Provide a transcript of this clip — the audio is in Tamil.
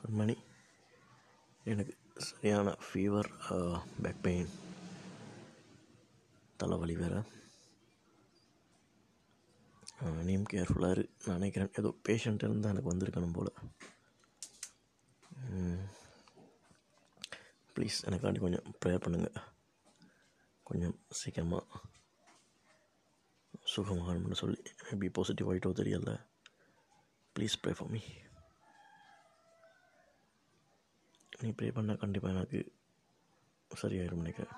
கண்மணி. எனக்கு சரியான ஃபீவர் பேக் பெயின் தலைவலி வேறு. நீயும் கேர்ஃபுல்லாக இரு. நான் நினைக்கிறேன் ஏதோ பேஷண்ட் இருந்தால் எனக்கு வந்திருக்கணும் போல். ப்ளீஸ் எனக்காண்டி கொஞ்சம் ப்ரேயர் பண்ணுங்கள் கொஞ்சம் சீக்கிரமாக சுகமாகணும்னு சொல்லி. மேபி பாசிட்டிவ் ஆகிட்டோ தெரியல. ப்ளீஸ் ப்ரே ஃபார் மீ நீ ப்ரே பண்ணால் கண்டிப்பாக எனக்கு சரியாயிடும் நினைக்கிறேன்.